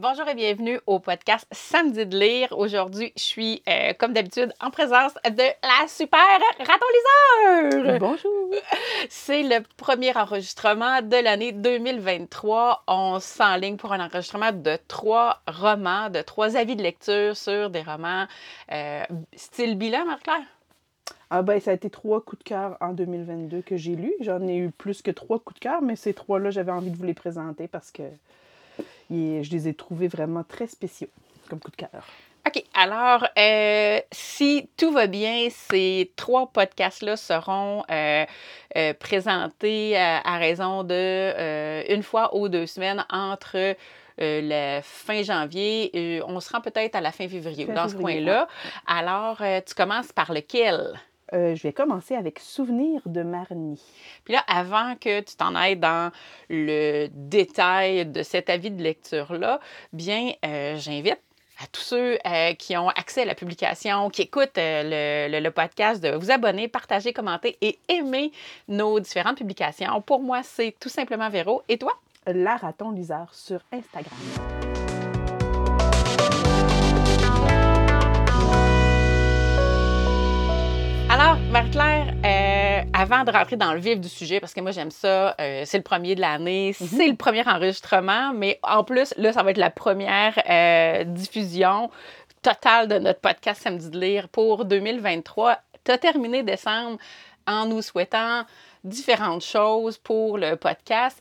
Bonjour et bienvenue au podcast Samedi de lire. Aujourd'hui, je suis, euh, comme d'habitude, en présence de la super Raton Liseur. Bonjour. C'est le premier enregistrement de l'année 2023. On s'enligne pour un enregistrement de trois romans, de trois avis de lecture sur des romans euh, style bilan, Marie-Claire? Ah ben, ça a été trois coups de cœur en 2022 que j'ai lus. J'en ai eu plus que trois coups de cœur, mais ces trois-là, j'avais envie de vous les présenter parce que je les ai trouvés vraiment très spéciaux comme coup de cœur. OK. Alors, euh, si tout va bien, ces trois podcasts-là seront euh, euh, présentés à, raison de une fois ou deux semaines entre la fin janvier. et on se rend peut-être à la fin février, dans ce coin-là. Alors, tu commences par lequel? Euh, je vais commencer avec Souvenir de Marnie. Puis là, avant que tu t'en ailles dans le détail de cet avis de lecture-là, bien, euh, j'invite à tous ceux euh, qui ont accès à la publication, qui écoutent le, podcast, de vous abonner, partager, commenter et aimer nos différentes publications. Pour moi, c'est tout simplement Véro. Et toi? La Raton Liseur sur Instagram. Marie-Claire, euh, avant de rentrer dans le vif du sujet, parce que moi j'aime ça, euh, c'est le premier de l'année, mhm. c'est le premier enregistrement, mais en plus, là, ça va être la première euh, diffusion totale de notre podcast Samedi de lire pour 2023. Tu as terminé décembre en nous souhaitant différentes choses pour le podcast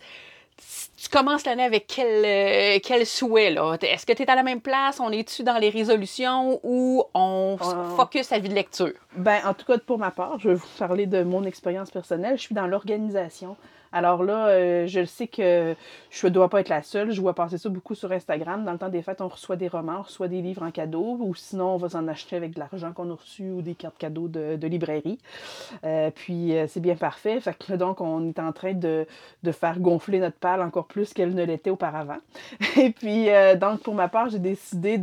tu commences l'année avec quel, euh, quel souhait? Là? Est-ce que tu es à la même place? On est-tu dans les résolutions ou on euh, focus à vie de lecture? Ben, en tout cas, pour ma part, je vais vous parler de mon expérience personnelle. Je suis dans l'organisation. Alors là, euh, je sais que je ne dois pas être la seule. Je vois passer ça beaucoup sur Instagram. Dans le temps des fêtes, on reçoit des romans, on reçoit des livres en cadeau, ou sinon, on va s'en acheter avec de l'argent qu'on a reçu ou des cartes cadeaux de, librairie. Euh, puis, euh, c'est bien parfait. Fait que donc, on est en train de, faire gonfler notre palle encore plus qu'elle ne l'était auparavant. Et puis, donc, pour ma part, j'ai décidé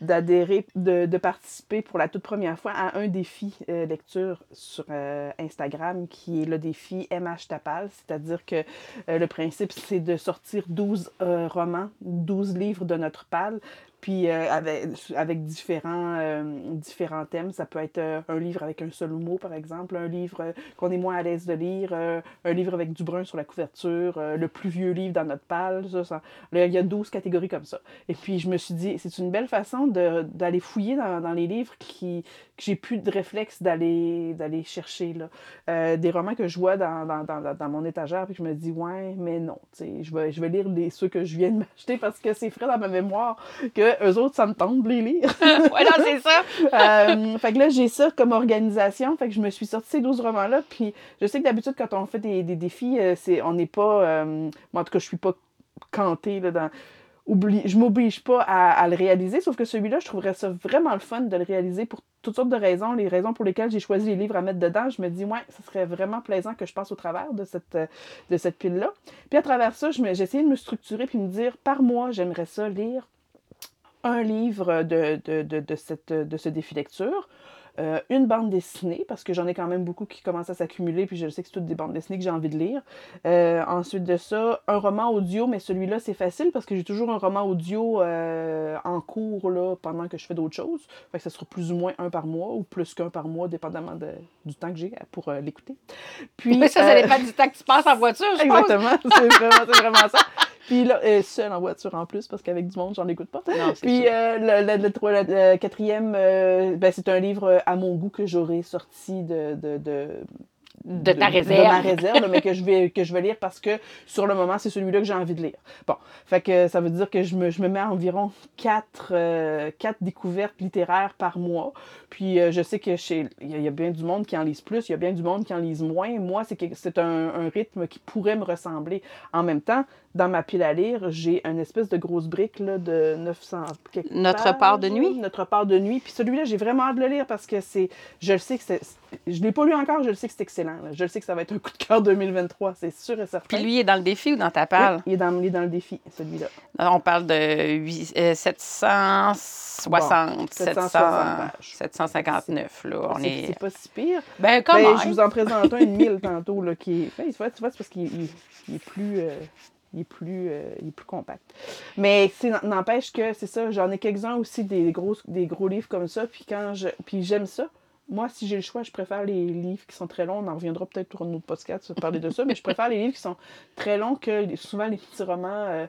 d'adhérer, de, de, participer pour la toute première fois à un défi lecture sur Instagram qui est le défi MH Tapal c'est-à-dire que euh, le principe, c'est de sortir 12 euh, romans, 12 livres de notre palle, puis euh, avec, avec différents, euh, différents thèmes. Ça peut être euh, un livre avec un seul mot, par exemple, un livre qu'on est moins à l'aise de lire, un livre avec du brun sur la couverture, le plus vieux livre dans notre palle. Ça, il y a 12 catégories comme ça. Et puis, je me suis dit, c'est une belle façon d'aller fouiller dans, dans, les livres qui, que j'ai plus de réflexe d'aller chercher. Là. des romans que je vois dans, dans, dans, dans, mon étagère, puis je me dis, ouais, mais non. Je vais, je vais lire les, ceux que je viens de m'acheter parce que c'est frais dans ma mémoire que eux autres, ça me de les lire. voilà, c'est ça. euh, fait que là, j'ai ça comme organisation. Fait que je me suis sorti ces 12 romans-là. Puis je sais que d'habitude, quand on fait des, des défis, euh, c'est, on n'est pas. Euh, en tout cas, je suis pas cantée là, dans oublie, je m'oblige pas à, le réaliser, sauf que celui-là, je trouverais ça vraiment le fun de le réaliser pour toutes sortes de raisons. Les raisons pour lesquelles j'ai choisi les livres à mettre dedans, je me dis, ouais, ce serait vraiment plaisant que je passe au travers de cette, de cette pile-là. Puis à travers ça, j'ai essayé de me structurer puis me dire, par mois, j'aimerais ça lire un livre de, de, de, de, cette, de ce défi lecture, euh, une bande dessinée, parce que j'en ai quand même beaucoup qui commencent à s'accumuler, puis je sais que c'est toutes des bandes dessinées que j'ai envie de lire. Euh, ensuite de ça, un roman audio, mais celui-là, c'est facile parce que j'ai toujours un roman audio euh, en cours là, pendant que je fais d'autres choses. Fait que ça sera plus ou moins un par mois, ou plus qu'un par mois, dépendamment de, du temps que j'ai pour l'écouter. Puis, mais ça, ça dépend du temps que tu passes en voiture, je Exactement, c'est vraiment, vraiment ça. Puis là, euh, seul en voiture en plus, parce qu'avec du monde, j'en écoute pas. Puis euh, le, le, quatrième, euh, ben, c'est un livre à mon goût que j'aurais sorti de, de, de de, ta réserve. De ma réserve, mais que je, vais, que je vais lire parce que sur le moment, c'est celui-là que j'ai envie de lire. Bon, fait que ça veut dire que je me, je me mets à environ quatre, euh, quatre découvertes littéraires par mois. Puis euh, je sais que chez il y, a bien du monde qui en lise plus, il y a bien du monde qui en lise moins. Moi, c'est c'est un, un rythme qui pourrait me ressembler. En même temps, dans ma pile à lire, j'ai une espèce de grosse brique là, de 900 Notre part de nuit? Notre part de nuit. Puis celui-là, j'ai vraiment hâte de le lire parce que c'est... Je le sais que c'est... Je ne l'ai pas lu encore, je le sais que c'est excellent. Je le sais que ça va être un coup de cœur 2023, c'est sûr et certain. Puis lui, il est dans le défi ou dans ta palle? il, est dans, dans le défi, celui-là. On parle de 8, 760, 759. Là. On est... C'est pas si pire. Ben, comment? Ben, je vous en présente un, une mille tantôt, là, qui est... Ben, tu vois, c'est parce qu'il est plus... Euh, il est plus, euh, il est plus compact. Mais n'empêche que c'est ça, j'en ai quelques-uns aussi des gros, des gros livres comme ça, puis quand je puis j'aime ça. Moi, si j'ai le choix, je préfère les livres qui sont très longs. On en reviendra peut-être pour un autre podcast pour parler de ça, mais je préfère les livres qui sont très longs que souvent les petits romans. euh,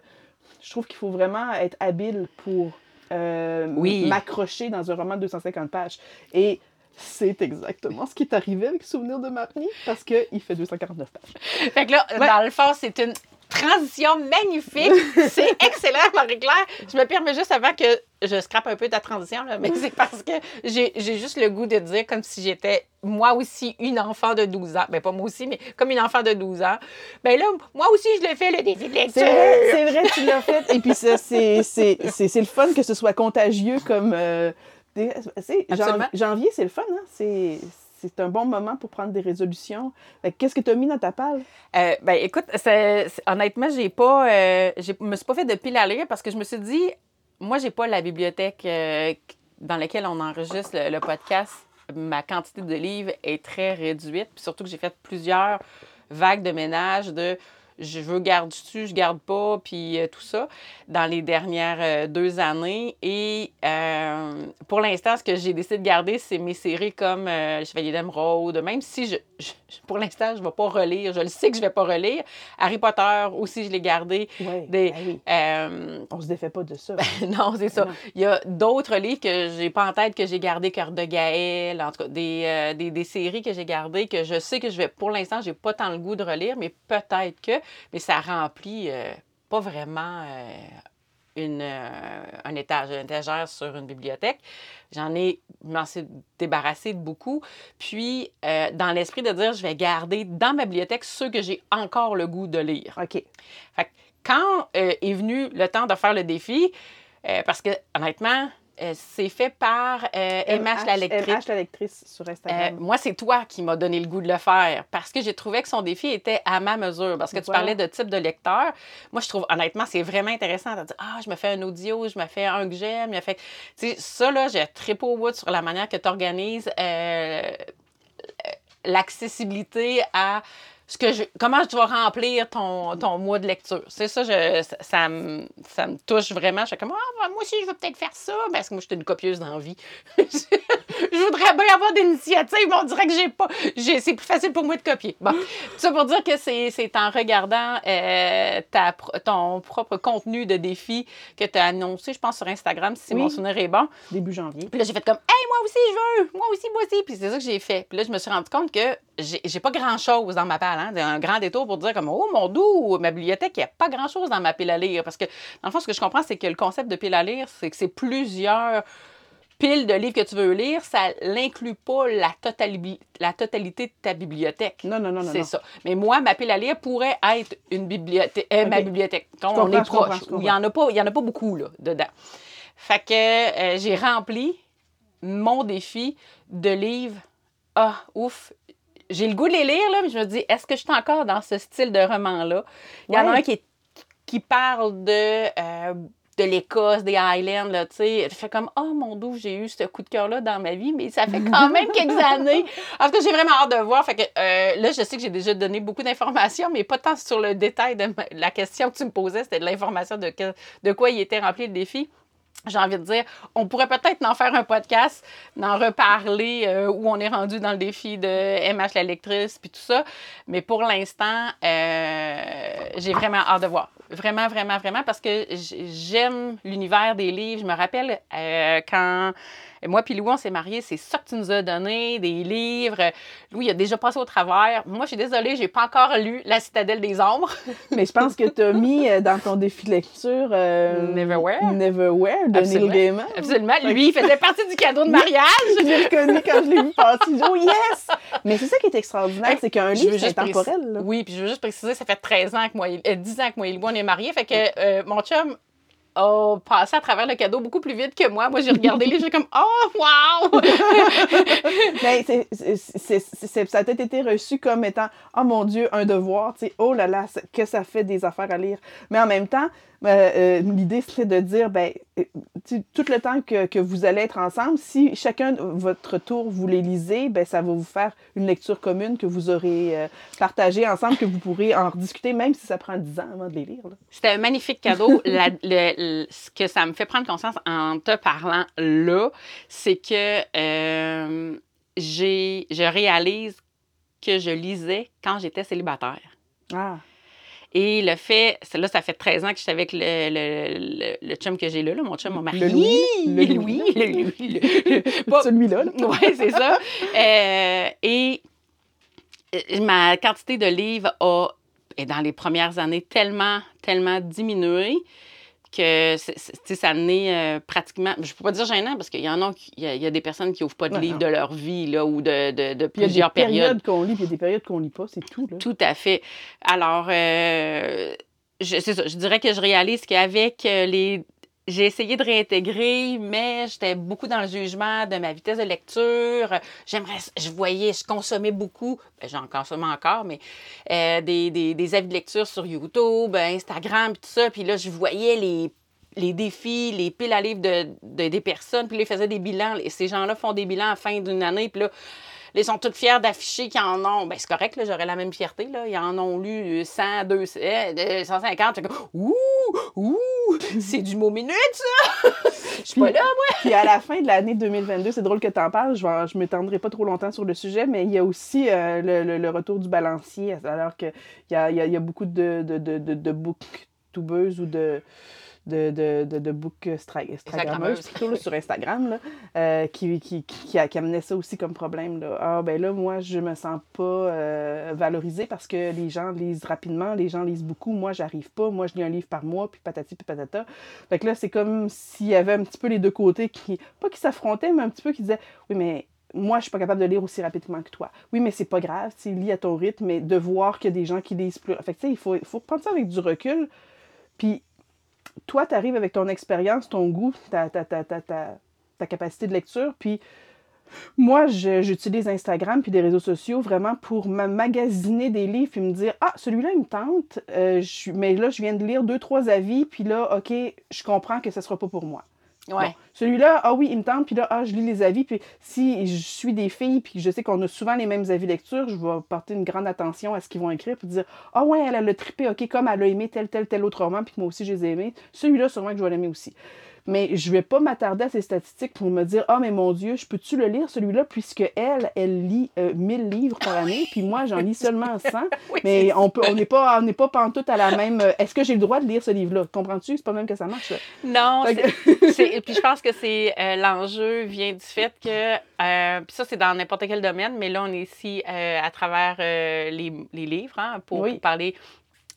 je trouve qu'il faut vraiment être habile pour euh, Oui. m'accrocher dans un roman de 250 pages. Et c'est exactement ce qui est arrivé avec Souvenir de Marie, parce qu'il fait 249 pages. Fait que là, Ouais. dans le fond, c'est une transition magnifique. C'est excellent, Marie-Claire. Je me permets juste avant que je scrape un peu ta transition, là, mais c'est parce que j'ai juste le goût de dire comme si j'étais moi aussi une enfant de 12 ans. Ben pas moi aussi, mais comme une enfant de 12 ans. Ben là, moi aussi, je le fais, le défi de lecture. C'est vrai, tu l'as fait. Et puis ça, c'est, c'est, c'est, c'est le fun que ce soit contagieux comme... euh, janvier, c'est le fun, hein? C'est, c'est un bon moment pour prendre des résolutions. Qu'est-ce que tu as mis dans ta palle? Euh, ben écoute, honnêtement, j'ai pas, euh, me suis pas fait de pile à lire parce que je me suis dit, moi, j'ai pas la bibliothèque euh, dans laquelle on enregistre le, le podcast. Ma quantité de livres est très réduite, puis surtout que j'ai fait plusieurs vagues de ménage de je veux garde-tu, je garde pas, puis euh, tout ça dans les dernières euh, deux années. Et euh, pour l'instant, ce que j'ai décidé de garder, c'est mes séries comme Chevalier d'Émeraude, même si je- pour l'instant, je ne vais pas relire. Je le sais que je ne vais pas relire. Harry Potter aussi, je l'ai gardé. Des, ben oui. euh, On se défait pas de ça. non, c'est ça. Non. Il y a d'autres livres que j'ai pas en tête que j'ai gardé, Cœur de Gaël, en tout cas, des, euh, des, des séries que j'ai gardées que je sais que je vais, pour l'instant, j'ai pas tant le goût de relire, mais peut-être que, mais ça remplit euh, pas vraiment une, euh, un étage, une étagère sur une bibliothèque. J'en ai, m'en suis débarrassée de beaucoup. Puis, euh, dans l'esprit de dire, je vais garder dans ma bibliothèque ceux que j'ai encore le goût de lire. OK. Fait que quand euh, est venu le temps de faire le défi, parce que honnêtement, euh, c'est fait par euh, MH la lectrice. MH la lectrice sur Euh, Instagram. moi, c'est toi qui m'as donné le goût de le faire parce que j'ai trouvé que son défi était à ma mesure. Parce que tu Voilà. parlais de type de lecteur. Moi, je trouve, honnêtement, c'est vraiment intéressant de dire Ah, je me fais un audio, je me fais un que j'aime. fait. Tu sais, ça, là, j'ai trippé au bout sur la manière que tu organises l'accessibilité à ce que je, comment tu vas remplir ton, ton mois de lecture. C'est ça, je, ça, ça me, ça me touche vraiment. Je suis comme, ah, moi aussi, je veux peut-être faire ça, parce que moi, je suis une copieuse d'envie? je voudrais bien avoir d'initiatives, mais on dirait que j'ai pas. j'ai- c'est plus facile pour moi de copier. Bon, tout ça pour dire que c'est, c'est en regardant euh, ta, ton propre contenu de défi que tu as annoncé, je pense, sur Instagram, si Oui. mon souvenir est bon. Début janvier. Puis là, j'ai fait comme, hey, moi aussi, je veux, moi aussi, moi aussi. Puis c'est ça que j'ai fait. Puis là, je me suis rendu compte que j'ai j'ai pas grand-chose dans ma palle. Hein? Un grand détour pour dire, comme, oh mon doux, ma bibliothèque, il n'y a pas grand-chose dans ma pile à lire. Parce que, dans le fond, ce que je comprends, c'est que le concept de pile à lire, c'est que c'est plusieurs piles de livres que tu veux lire. Ça n'inclut pas la, totali- la totalité de ta bibliothèque. Non, non, non, non. C'est ça. Mais moi, ma pile à lire pourrait être une bibliothèque, euh, ma Ok. bibliothèque. on comprends, est proche. Il n'y en, en a pas beaucoup là, dedans. Fait que euh, j'ai rempli mon défi de livres. Ah, ouf. J'ai le goût de les lire, là, mais je me dis, est-ce que je suis encore dans ce style de roman-là? Il y en a Ouais. un qui, est- qui parle de, euh, de l'Écosse, des Highlands, là, tu sais. Je fais comme, oh mon doux, j'ai eu ce coup de cœur-là dans ma vie, mais ça fait quand même quelques années. En tout cas, j'ai vraiment hâte de voir. Fait que euh, là, je sais que j'ai déjà donné beaucoup d'informations, mais pas tant sur le détail de ma- la question que tu me posais. C'était de l'information de, que- de quoi il était rempli le défi. J'ai envie de dire, on pourrait peut-être en faire un podcast, d'en reparler euh, où on est rendu dans le défi de MH la lectrice puis tout ça. Mais pour l'instant, euh, j'ai vraiment hâte de voir. Vraiment, vraiment, vraiment, parce que j'aime l'univers des livres. Je me rappelle euh, quand moi puis Louis, on s'est mariés, c'est ça que tu nous as donné, des livres. Louis, il a déjà passé au travers. Moi, je suis désolée, j'ai pas encore lu La Citadelle des Ombres. Mais je pense que tu as mis euh, dans ton défi de lecture euh, Neverwhere. Neverwhere de Absolument. Neil Gaiman. Absolument. Lui, il faisait partie du cadeau de mariage. Je l'ai reconnu quand je l'ai vu passer. Oh yes! Mais c'est ça qui est extraordinaire, c'est qu'un livre, c'est intemporel. préciser-. Oui, puis je veux juste préciser, ça fait 13 ans que moi, et- euh, 10 ans que moi et Louis, on est mariés. Fait que euh, mon chum a passé à travers le cadeau beaucoup plus vite que moi. Moi, j'ai regardé les jeux comme Oh, wow! Mais c'est- ça a peut-être été reçu comme étant Oh mon Dieu, un devoir, tu sais, oh là là, que ça fait des affaires à lire. Mais en même temps, euh, euh, l'idée serait de dire ben, tout le temps que, que, vous allez être ensemble, si chacun votre tour vous les lisez, ben ça va vous faire une lecture commune que vous aurez euh, partagée ensemble, que vous pourrez en rediscuter, même si ça prend 10 ans avant de les lire. C'était un magnifique cadeau. La, le, ce que ça me fait prendre conscience en te parlant là, c'est que euh, j'ai, je réalise que je lisais quand j'étais célibataire. Ah. Et le fait, là, ça fait 13 ans que je suis avec le, le, le, chum que j'ai là, mon chum, mon mari. Le Louis. Le Louis. Le Louis. Celui-là. Oui, c'est ça. Euh, et euh, ma quantité de livres a, est dans les premières années tellement, tellement diminué que ça n'est euh, pratiquement, je ne peux pas dire gênant parce qu'il y en a, il y, a, des personnes qui n'ouvrent pas de livres de leur vie là, ou de, de, de plusieurs périodes. Il y a des périodes qu'on lit, puis il y a des périodes qu'on ne lit pas, c'est tout. Là. Tout à fait. Alors, euh, je, ça, je dirais que je réalise qu'avec euh, les j'ai essayé de réintégrer, mais j'étais beaucoup dans le jugement de ma vitesse de lecture. J'aimerais, je voyais, je consommais beaucoup, ben, j'en consomme encore, mais euh, des, des, avis de lecture sur YouTube, Instagram, tout ça. Puis là, je voyais les, les défis, les piles à livres de, de des personnes, puis là, ils faisaient des bilans. Ces gens-là font des bilans à la fin d'une année, puis là, ils sont tous fiers d'afficher qu'ils en ont. Ben, c'est correct, j'aurais la même fierté. Là. Ils en ont lu 100, 200, 150. ouh, ouh, c'est du mot minute, ça! Je suis pas là, moi! puis à la fin de l'année 2022, c'est drôle que tu en parles, je ne m'étendrai pas trop longtemps sur le sujet, mais il y a aussi euh, le, le, retour du balancier, alors qu'il y a, y, a, y a beaucoup de, de, de, de, de booktubeuses ou de de, de, de, de book Instagrammeuse, plutôt sur Instagram, là, euh, qui, qui, qui, amenait ça aussi comme problème. Là. Ah, ben là, moi, je me sens pas euh, valorisée parce que les gens lisent rapidement, les gens lisent beaucoup. Moi, j'arrive pas. Moi, je lis un livre par mois, puis patati, puis patata. Fait que là, c'est comme s'il y avait un petit peu les deux côtés qui, pas qui s'affrontaient, mais un petit peu qui disaient Oui, mais moi, je suis pas capable de lire aussi rapidement que toi. Oui, mais c'est pas grave, tu lis à ton rythme, mais de voir qu'il y a des gens qui lisent plus. Fait que, tu sais, il faut, il faut prendre ça avec du recul. Puis toi, tu arrives avec ton expérience, ton goût, ta, ta, ta, ta, capacité de lecture, puis moi, j'utilise Instagram puis des réseaux sociaux vraiment pour magasiner des livres puis me dire Ah, celui-là, il me tente, euh, mais là, je viens de lire deux, trois avis, puis là, OK, je comprends que ce ne sera pas pour moi. Celui-là, ah oui, il me tente, puis là, ah, je lis les avis, puis si je suis des filles, puis je sais qu'on a souvent les mêmes avis lecture, je vais porter une grande attention à ce qu'ils vont écrire, puis dire, ah ouais, elle a le trippé, ok, comme elle a aimé tel, tel, tel autre roman, puis moi aussi, je les ai aimés. Celui-là, sûrement que je vais l'aimer aussi mais je vais pas m'attarder à ces statistiques pour me dire, ah, mais mon Dieu, je peux-tu le lire celui-là, puisque elle, elle lit 1000 euh, livres par année, puis moi, j'en lis seulement 100. mais on peut, on n'est pas, on n'est pas pantoute à la même. Euh, est-ce que j'ai le droit de lire ce livre-là? Comprends-tu? C'est pas même que ça marche. Non. et puis je pense que c'est euh, l'enjeu vient du fait que, puis ça, c'est dans n'importe quel domaine, mais là, on est ici à travers les, les, livres hein, pour, pour parler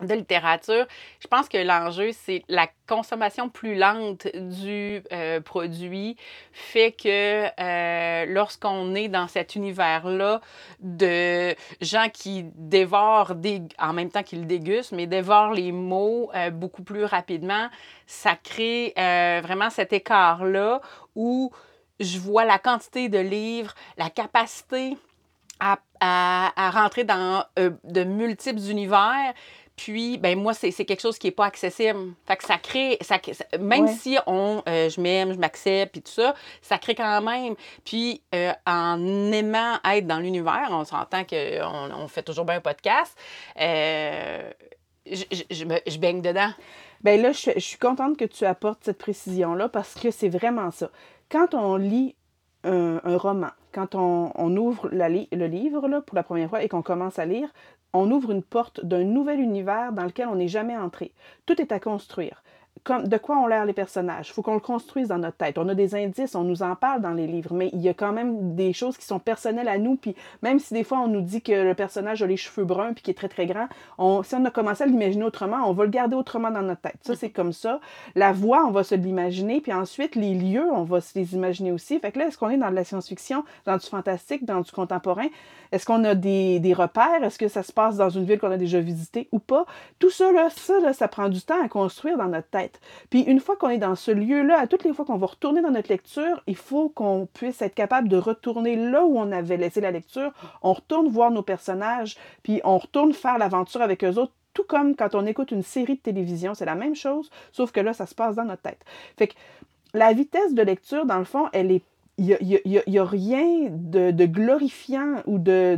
de littérature, je pense que l'enjeu, c'est la consommation plus lente du euh, produit fait que euh, lorsqu'on est dans cet univers-là de gens qui dévorent des, en même temps qu'ils dégustent, mais dévorent les mots euh, beaucoup plus rapidement, ça crée vraiment cet écart-là où je vois la quantité de livres, la capacité à, à, à rentrer dans de multiples univers puis, ben moi, c'est quelque chose qui n'est pas accessible. Fait que ça crée, ça, même si on, euh, je m'aime, je m'accepte, puis tout ça, ça crée quand même. Puis, euh, en aimant être dans l'univers, on s'entend qu'on on fait toujours bien un podcast, euh, je, je, je, baigne dedans. Bien là, je, je suis contente que tu apportes cette précision-là parce que c'est vraiment ça. Quand on lit un, un roman, quand on, on ouvre la, le livre là, pour la première fois et qu'on commence à lire, on ouvre une porte d'un nouvel univers dans lequel on n'est jamais entré. Tout est à construire de quoi ont l'air les personnages. Il faut qu'on le construise dans notre tête. On a des indices, on nous en parle dans les livres, mais il y a quand même des choses qui sont personnelles à nous. Puis même si des fois on nous dit que le personnage a les cheveux bruns puis qui est très très grand, on, si on a commencé à l'imaginer autrement, on va le garder autrement dans notre tête. Ça c'est comme ça. La voix, on va se l'imaginer, puis ensuite les lieux, on va se les imaginer aussi. Fait que là, est-ce qu'on est dans de la science-fiction, dans du fantastique, dans du contemporain? Est-ce qu'on a des, des repères? Est-ce que ça se passe dans une ville qu'on a déjà visitée ou pas? Tout ça là, ça là, ça prend du temps à construire dans notre tête. Puis une fois qu'on est dans ce lieu-là, à toutes les fois qu'on va retourner dans notre lecture, il faut qu'on puisse être capable de retourner là où on avait laissé la lecture. On retourne voir nos personnages, puis on retourne faire l'aventure avec eux autres tout comme quand on écoute une série de télévision, c'est la même chose, sauf que là, ça se passe dans notre tête. Fait que la vitesse de lecture, dans le fond, elle est il n'y a, rien de, de, glorifiant ou de,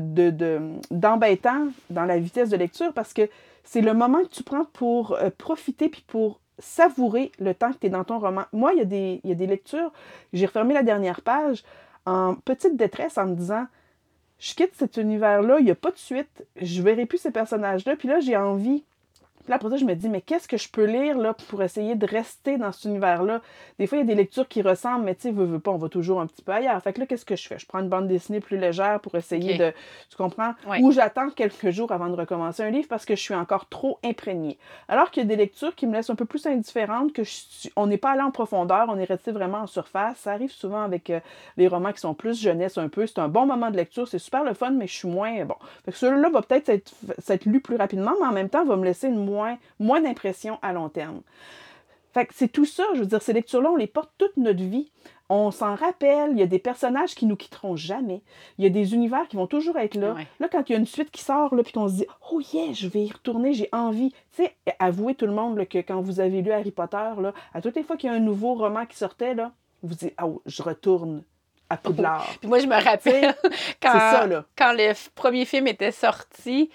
d'embêtant de, dans la vitesse de lecture parce que c'est le moment que tu prends pour euh, profiter puis pour savourer le temps que tu es dans ton roman. Moi, il y, a des, lectures, j'ai refermé la dernière page en petite détresse en me disant je quitte cet univers-là, il n'y a pas de suite, je verrai plus ces personnages-là, puis là, j'ai envie puis là, après ça, je me dis, mais qu'est-ce que je peux lire là, pour essayer de rester dans cet univers-là? Des fois, il y a des lectures qui ressemblent, mais tu sais, veux, veux pas, on va toujours un petit peu ailleurs. Fait que là, qu'est-ce que je fais? Je prends une bande dessinée plus légère pour essayer de. Tu comprends? Ou j'attends quelques jours avant de recommencer un livre parce que je suis encore trop imprégnée. Alors qu'il y a des lectures qui me laissent un peu plus indifférente, que on n'est pas allé en profondeur, on est resté vraiment en surface. Ça arrive souvent avec euh, les romans qui sont plus jeunesse un peu. C'est un bon moment de lecture, c'est super le fun, mais je suis moins. Bon. Fait que celui-là va peut-être être, être lu plus rapidement, mais en même temps, va me laisser une moins, d'impression à long terme. Fait que c'est tout ça, je veux dire, ces lectures-là, on les porte toute notre vie. On s'en rappelle, il y a des personnages qui nous quitteront jamais. Il y a des univers qui vont toujours être là. Là, quand il y a une suite qui sort, là, puis qu'on se dit « Oh yeah, je vais y retourner, j'ai envie. » Tu sais, avouez tout le monde que quand vous avez lu Harry Potter, là, à toutes les fois qu'il y a un nouveau roman qui sortait, là, vous dites « Oh, je retourne à Poudlard. » Puis moi, je me rappelle quand, quand le premier film était sorti,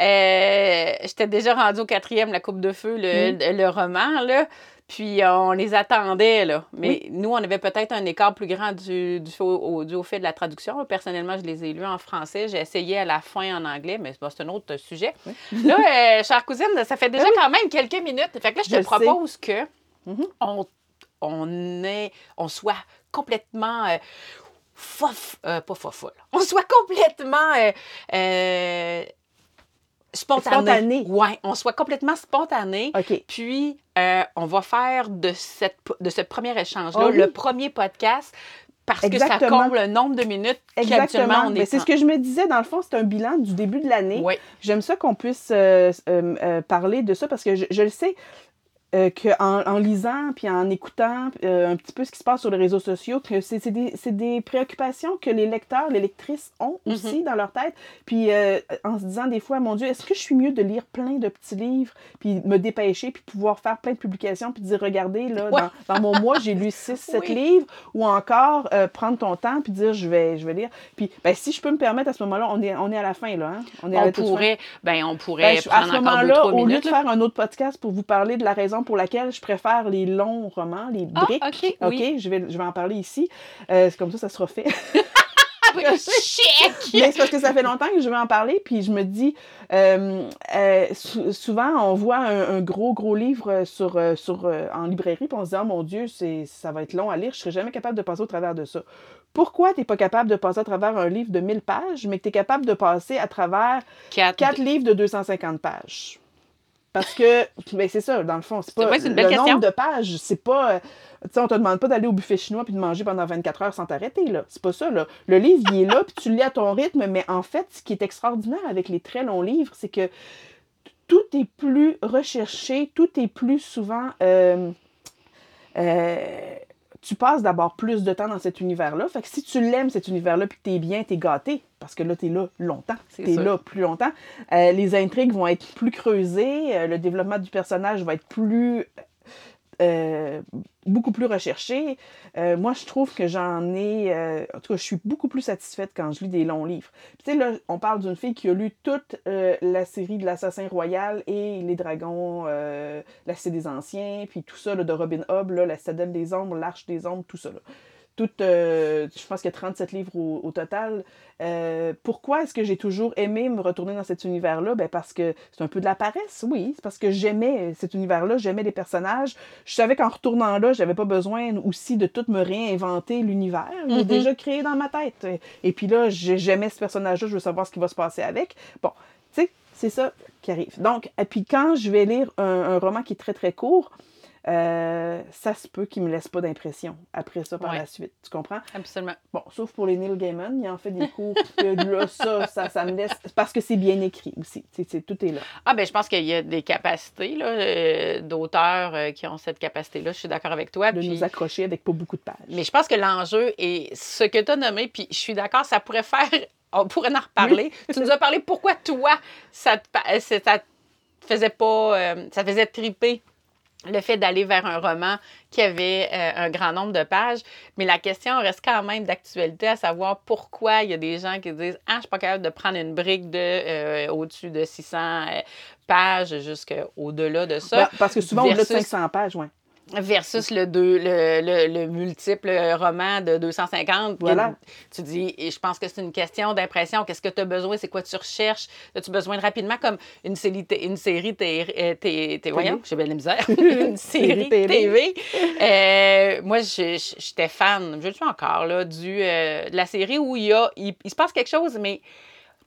euh, j'étais déjà rendue au quatrième, La Coupe de Feu, le, mm. le, roman, là. Puis on les attendait, là. Mais nous, on avait peut-être un écart plus grand du, du, au, du, au, fait de la traduction. Personnellement, je les ai lus en français. J'ai essayé à la fin en anglais, mais c'est un autre sujet. Là, euh, chère cousine, ça fait déjà ben quand même quelques minutes. Fait que là, je te propose que mm-hmm. on, on, est, on soit complètement... Euh, fof, pas fofolle. On soit complètement spontané. Oui, on soit complètement spontané. Puis, euh, on va faire de, cette, de ce premier échange-là, oh le premier podcast, parce que ça comble le nombre de minutes qu'habituellement on est. C'est ce que je me disais, dans le fond, c'est un bilan du début de l'année. Oui. J'aime ça qu'on puisse euh, euh, parler de ça parce que je, je le sais, euh, qu'en en lisant puis en écoutant euh, un petit peu ce qui se passe sur les réseaux sociaux, que c'est des, des, préoccupations que les lecteurs, les lectrices ont mhm. aussi dans leur tête. Puis euh, en se disant des fois, mon Dieu, est-ce que je suis mieux de lire plein de petits livres, puis me dépêcher, puis pouvoir faire plein de publications, puis dire, regardez, là, dans, mon mois, j'ai lu 6, 7 livres, ou encore prendre ton temps, puis dire, je vais, je vais lire. Puis ben, si je peux me permettre, à ce moment-là, on est, on est à la fin, là. Hein? On, est on, pourrait, ben, on pourrait ben, prendre à ce moment-là, au lieu de faire un autre podcast pour vous parler de la raison pour laquelle je préfère les longs romans, les ah, briques. OK, oui. je, vais, je vais en parler ici. Euh, c'est comme ça, ça sera fait. Check! Mais c'est parce que ça fait longtemps que je vais en parler, puis je me dis, euh, euh, souvent, on voit un, gros, gros livre sur, sur, en librairie, puis on se dit, oh mon Dieu, ça va être long à lire, je serai jamais capable de passer au travers de ça. Pourquoi tu n'es pas capable de passer à travers un livre de 1000 pages, mais que tu es capable de passer à travers quatre livres de 250 pages? Parce que, ben c'est ça, dans le fond, c'est pas le nombre de pages, c'est pas... Tu sais, on te demande pas d'aller au buffet chinois puis de manger pendant 24 heures sans t'arrêter, là. C'est pas ça, là. Le livre, il est là, puis tu le lis à ton rythme, mais en fait, ce qui est extraordinaire avec les très longs livres, c'est que tout est plus recherché, tout est plus souvent... Euh, euh, tu passes d'abord plus de temps dans cet univers-là. Fait que si tu l'aimes, cet univers-là, puis que t'es bien, t'es gâté, parce que là, t'es là longtemps. T'es là plus longtemps. Euh, les intrigues vont être plus creusées, euh, le développement du personnage va être plus euh, beaucoup plus recherché. Euh, moi, je trouve que j'en ai. Euh, en tout cas, je suis beaucoup plus satisfaite quand je lis des longs livres. Tu sais, là, on parle d'une fille qui a lu toute la série de l'Assassin Royal et Les Dragons, La Cité des Anciens, puis tout ça de Robin Hobb, La Citadelle des Ombres, L'Arche des Ombres, tout ça. Là tout, euh, je pense qu'il y a 37 livres au, total. Euh, pourquoi est-ce que j'ai toujours aimé me retourner dans cet univers-là? Ben parce que c'est un peu de la paresse, oui. C'est parce que j'aimais cet univers-là, j'aimais les personnages. Je savais qu'en retournant là, j'avais pas besoin aussi de tout me réinventer l'univers. J'ai mm-hmm. déjà créé dans ma tête. Et puis là, j'aimais ce personnage-là, je veux savoir ce qui va se passer avec. Bon, tu sais, c'est ça qui arrive. Donc, et puis quand je vais lire un roman qui est très, très court, euh, ça se peut qu'il me laisse pas d'impression après ça par la suite. Tu comprends? Absolument. Bon, sauf pour les Neil Gaiman, il en fait des cours que là, ça, ça, ça, me laisse. Parce que c'est bien écrit aussi. Tout est là. Ah, ben je pense qu'il y a des capacités euh, d'auteurs euh, qui ont cette capacité-là. Je suis d'accord avec toi. De nous accrocher avec pas beaucoup de pages. Mais je pense que l'enjeu est ce que tu as nommé, puis je suis d'accord, ça pourrait faire. On pourrait en reparler. tu nous as parlé pourquoi toi, ça te, ça faisait pas. ça faisait triper le fait d'aller vers un roman qui avait euh, un grand nombre de pages. Mais la question reste quand même d'actualité, à savoir pourquoi il y a des gens qui disent Ah, je suis pas capable de prendre une brique de euh, au-dessus de 600 euh, pages jusqu'au-delà de ça. Ben, parce que souvent, au-delà de versus- 500 pages, oui. Versus le, deux, le, le, le multiple roman de 250. Voilà. Tu dis, et je pense que c'est une question d'impression. Qu'est-ce que tu as besoin? C'est quoi tu recherches? As-tu besoin de rapidement, comme une série, une série t- euh, t- t- voyons, j'ai bien la misère. une série. TV. Euh, moi, j'étais fan, je le suis encore, là, du, euh, de la série où il, y a, il, il se passe quelque chose, mais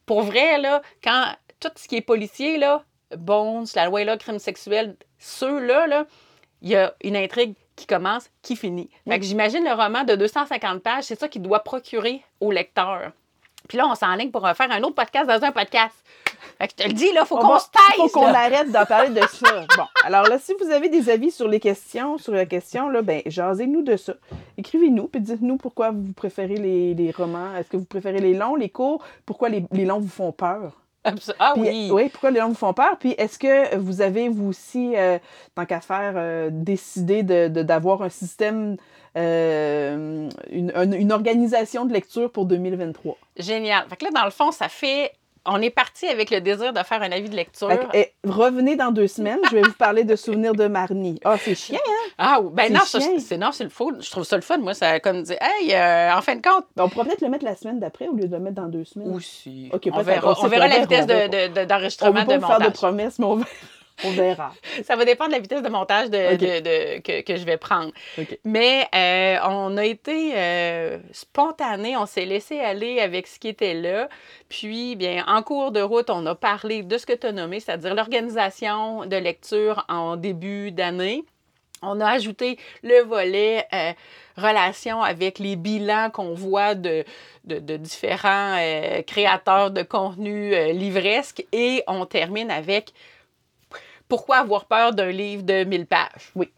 pour vrai, là, quand tout ce qui est policier, là, Bones, la loi et là, crime sexuel, ceux-là, là, il y a une intrigue qui commence, qui finit. Fait que j'imagine le roman de 250 pages, c'est ça qui doit procurer au lecteur. Puis là, on s'enligne pour faire un autre podcast dans un podcast. Fait que je te le dis, là, faut On qu'on se taise. faut qu'on arrête d'en parler de ça. Bon, alors là, si vous avez des avis sur les questions, sur la question, là, ben, jasez-nous de ça. Écrivez-nous, puis dites-nous pourquoi vous préférez les, les romans. Est-ce que vous préférez les longs, les courts? Pourquoi les, les longs vous font peur? Ah Puis, oui. pourquoi les longs vous font peur? Puis est-ce que vous avez, vous aussi, euh, tant qu'à faire, euh, décidé de- de- d'avoir un système, euh, une, une- une organisation de lecture pour 2023? Génial. Fait que là, dans le fond, ça fait. On est parti avec le désir de faire un avis de lecture. Que, eh, revenez dans deux semaines, je vais vous parler de souvenirs de Marnie. Ah, c'est chiant, hein? Ah, ben non, c'est non, c'est le fun. Je trouve ça le fun. Moi, ça comme dit, hey, euh, en fin de compte. Ben, on pourrait peut-être le mettre la semaine d'après au lieu de le mettre dans deux semaines. Aussi. Ok, on verra, on verra la vitesse verra de- de- de- On d'enregistrement peut pas vous faire de promesses, mais on verra. On verra. Ça va dépendre de la vitesse de montage de, de- de- que, que je vais prendre. Mais euh, on a été euh, spontané, on s'est laissé aller avec ce qui était là. Puis, bien, en cours de route, on a parlé de ce que tu as nommé, c'est-à-dire l'organisation de lecture en début d'année. On a ajouté le volet euh, relation avec les bilans qu'on voit de, de, de différents euh, créateurs de contenu euh, livresque et on termine avec pourquoi avoir peur d'un livre de 1000 pages? Oui.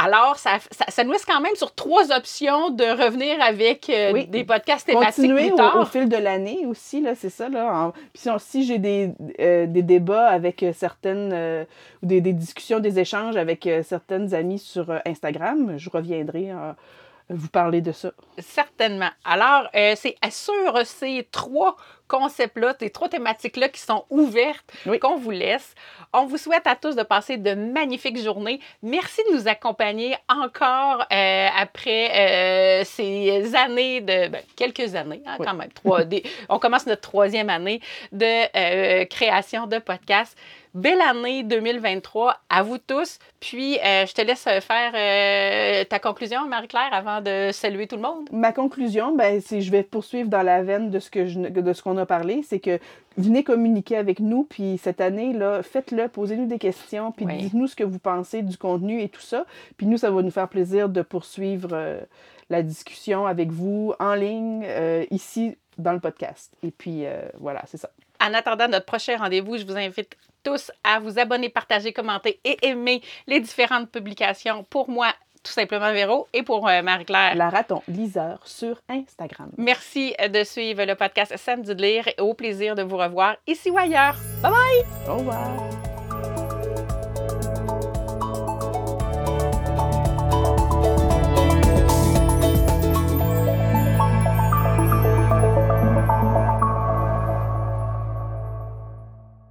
Alors, ça, ça, ça nous laisse quand même sur trois options de revenir avec euh, Oui. des podcasts thématiques Continuer plus au, tard. au fil de l'année aussi, là, c'est ça. Là, En- Puis si, j'ai des, euh, des débats avec euh, certaines, euh, ou des, des discussions, des échanges avec certaines amies sur Instagram, je reviendrai vous parler de ça. Certainement. Alors, euh, c'est sur ces trois concepts-là, ces trois thématiques-là qui sont ouvertes Oui. qu'on vous laisse. On vous souhaite à tous de passer de magnifiques journées. Merci de nous accompagner encore euh, après euh, ces années de... ben, quelques années, hein, Oui. quand même. Trois, des- on commence notre troisième année de création de podcasts. Belle année 2023 à vous tous. Puis, euh, je te laisse faire euh, ta conclusion, Marie-Claire, avant de saluer tout le monde. Ma conclusion, ben, c'est je vais poursuivre dans la veine de ce que je, de ce qu'on a parlé, c'est que venez communiquer avec nous, puis cette année là, faites-le, posez-nous des questions, puis Oui. dites-nous ce que vous pensez du contenu et tout ça, puis nous ça va nous faire plaisir de poursuivre euh, la discussion avec vous en ligne euh, ici dans le podcast. Et puis euh, voilà, c'est ça. En attendant notre prochain rendez-vous, je vous invite tous à vous abonner, partager, commenter et aimer les différentes publications pour moi, tout simplement Véro, et pour euh, Marie-Claire. La raton liseur sur Instagram. Merci euh, de suivre le podcast Samedi de lire et au plaisir de vous revoir ici ou ailleurs. Au revoir.